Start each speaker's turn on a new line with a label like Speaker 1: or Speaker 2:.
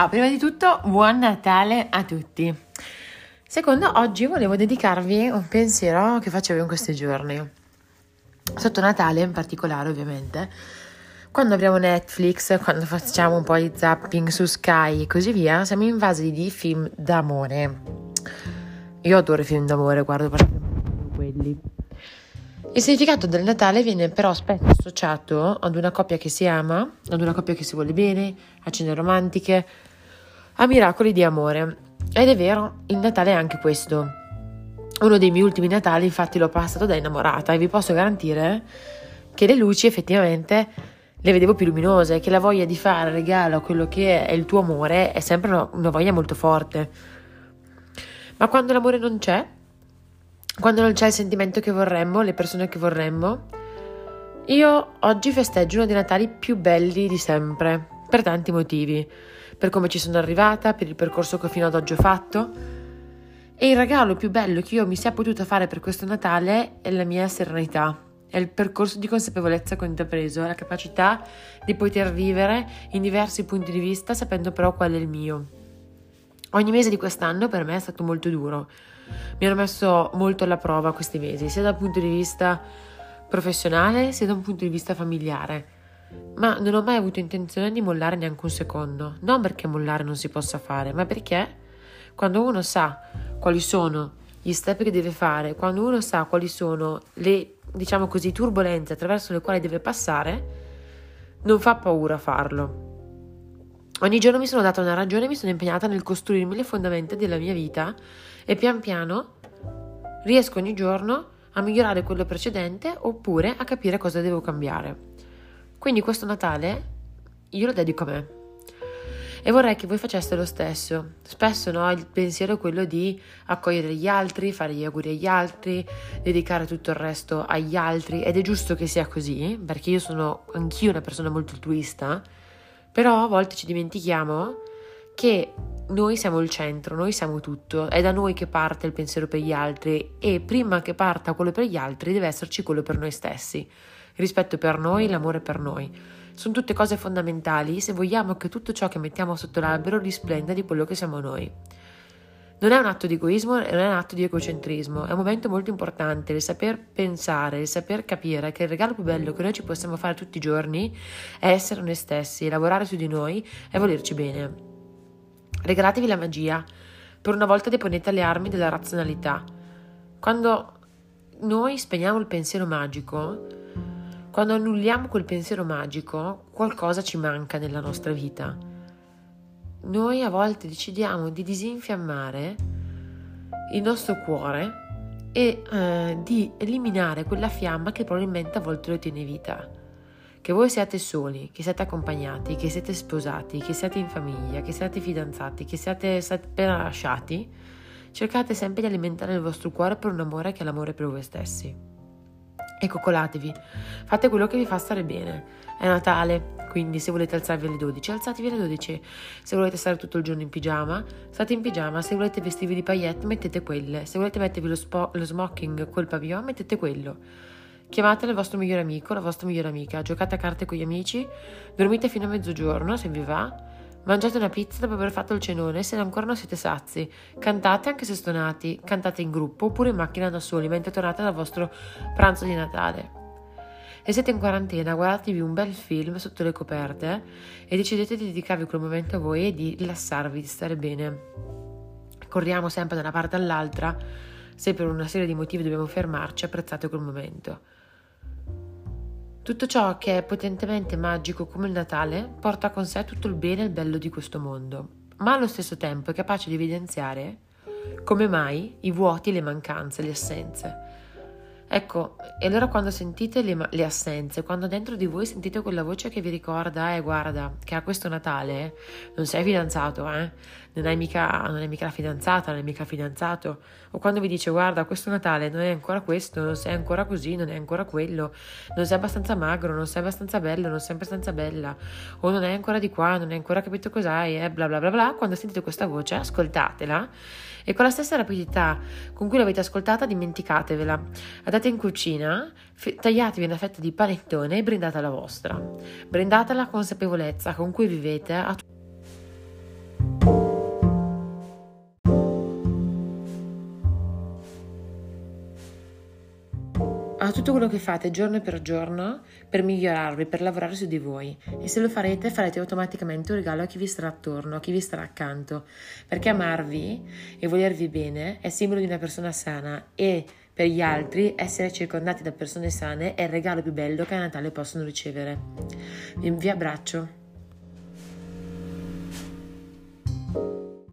Speaker 1: Ah, prima di tutto, buon Natale a tutti. Secondo, oggi volevo dedicarvi un pensiero che facevo in questi giorni. Sotto Natale in particolare, ovviamente, quando apriamo Netflix, quando facciamo un po' di zapping su Sky e così via, siamo invasi di film d'amore. Io adoro i film d'amore, guardo praticamente quelli. Il significato del Natale viene però spesso associato ad una coppia che si ama, ad una coppia che si vuole bene, a cene romantiche, a miracoli di amore. Ed è vero, il Natale è anche questo. Uno dei miei ultimi Natali infatti l'ho passato da innamorata e vi posso garantire che le luci effettivamente le vedevo più luminose, che la voglia di fare regalo a quello che è il tuo amore è sempre una, una voglia molto forte. Ma quando l'amore non c'è, quando non c'è il sentimento che vorremmo, le persone che vorremmo. Io oggi festeggio uno dei Natali più belli di sempre, per tanti motivi, per come ci sono arrivata, per il percorso che fino ad oggi ho fatto. E il regalo più bello che io mi sia potuta fare per questo Natale è la mia serenità, è il percorso di consapevolezza che ho intrapreso, è la capacità di poter vivere in diversi punti di vista sapendo però qual è il mio. Ogni mese di quest'anno per me è stato molto duro, mi hanno messo molto alla prova questi mesi, sia dal punto di vista professionale sia da un punto di vista familiare. Ma non ho mai avuto intenzione di mollare neanche un secondo, non perché mollare non si possa fare, ma perché quando uno sa quali sono gli step che deve fare, quando uno sa quali sono le, diciamo così, turbulenze attraverso le quali deve passare, non fa paura farlo. Ogni giorno mi sono data una ragione mi sono impegnata nel costruirmi le fondamenta della mia vita e pian piano riesco ogni giorno a migliorare quello precedente oppure a capire cosa devo cambiare. Quindi questo Natale io lo dedico a me. E vorrei che voi faceste lo stesso. Spesso no, il pensiero è quello di accogliere gli altri, fare gli auguri agli altri, dedicare tutto il resto agli altri ed è giusto che sia così, perché io sono anch'io una persona molto altruista, però a volte ci dimentichiamo che noi siamo il centro, noi siamo tutto, è da noi che parte il pensiero per gli altri e prima che parta quello per gli altri deve esserci quello per noi stessi. Il rispetto per noi, l'amore per noi. Sono tutte cose fondamentali se vogliamo che tutto ciò che mettiamo sotto l'albero risplenda di quello che siamo noi. Non è un atto di egoismo, non è un atto di egocentrismo, è un momento molto importante il saper pensare, il saper capire che il regalo più bello che noi ci possiamo fare tutti i giorni è essere noi stessi, lavorare su di noi e volerci bene. Regalatevi la magia. Per una volta deponete le armi della razionalità. Quando noi spegniamo il pensiero magico, quando annulliamo quel pensiero magico, qualcosa ci manca nella nostra vita. Noi a volte decidiamo di disinfiammare il nostro cuore e eh, di eliminare quella fiamma che probabilmente a volte lo tiene vita. Che voi siate soli, che siate accompagnati, che siete sposati, che siate in famiglia, che siate fidanzati, che siate appena lasciati, cercate sempre di alimentare il vostro cuore per un amore che è l'amore per voi stessi. E coccolatevi, fate quello che vi fa stare bene. È Natale, quindi se volete alzarvi alle 12, alzatevi alle 12. Se volete stare tutto il giorno in pigiama, state in pigiama. Se volete vestirvi di paillette, mettete quelle. Se volete mettervi lo, spo- lo smoking col pavillon, mettete quello. Chiamate il vostro migliore amico, la vostra migliore amica, giocate a carte con gli amici, dormite fino a mezzogiorno se vi va, mangiate una pizza dopo aver fatto il cenone se ancora non siete sazi, cantate anche se stonati, cantate in gruppo oppure in macchina da soli mentre tornate dal vostro pranzo di Natale. Se siete in quarantena, guardatevi un bel film sotto le coperte e decidete di dedicarvi quel momento a voi e di rilassarvi, di stare bene. Corriamo sempre da una parte all'altra, se per una serie di motivi dobbiamo fermarci, apprezzate quel momento. Tutto ciò che è potentemente magico come il Natale porta con sé tutto il bene e il bello di questo mondo, ma allo stesso tempo è capace di evidenziare come mai i vuoti, le mancanze, le assenze. Ecco, e allora quando sentite le, le, assenze, quando dentro di voi sentite quella voce che vi ricorda, eh guarda, che a questo Natale non sei fidanzato, eh, non hai mica, non hai mica la fidanzata, non hai mica fidanzato, o quando vi dice guarda questo Natale non è ancora questo, non sei ancora così, non è ancora quello, non sei abbastanza magro, non sei abbastanza bello, non sei abbastanza bella, o non è ancora di qua, non hai ancora capito cos'hai, eh, bla bla bla bla, quando sentite questa voce ascoltatela e con la stessa rapidità con cui l'avete ascoltata dimenticatevela, Andate in cucina, f- tagliatevi una fetta di panettone e brindate la vostra. Brindate la consapevolezza con cui vivete a tutti. a tutto quello che fate giorno per giorno per migliorarvi, per lavorare su di voi. E se lo farete, farete automaticamente un regalo a chi vi starà attorno, a chi vi starà accanto. Perché amarvi e volervi bene è simbolo di una persona sana e per gli altri, essere circondati da persone sane è il regalo più bello che a Natale possono ricevere. Vi abbraccio.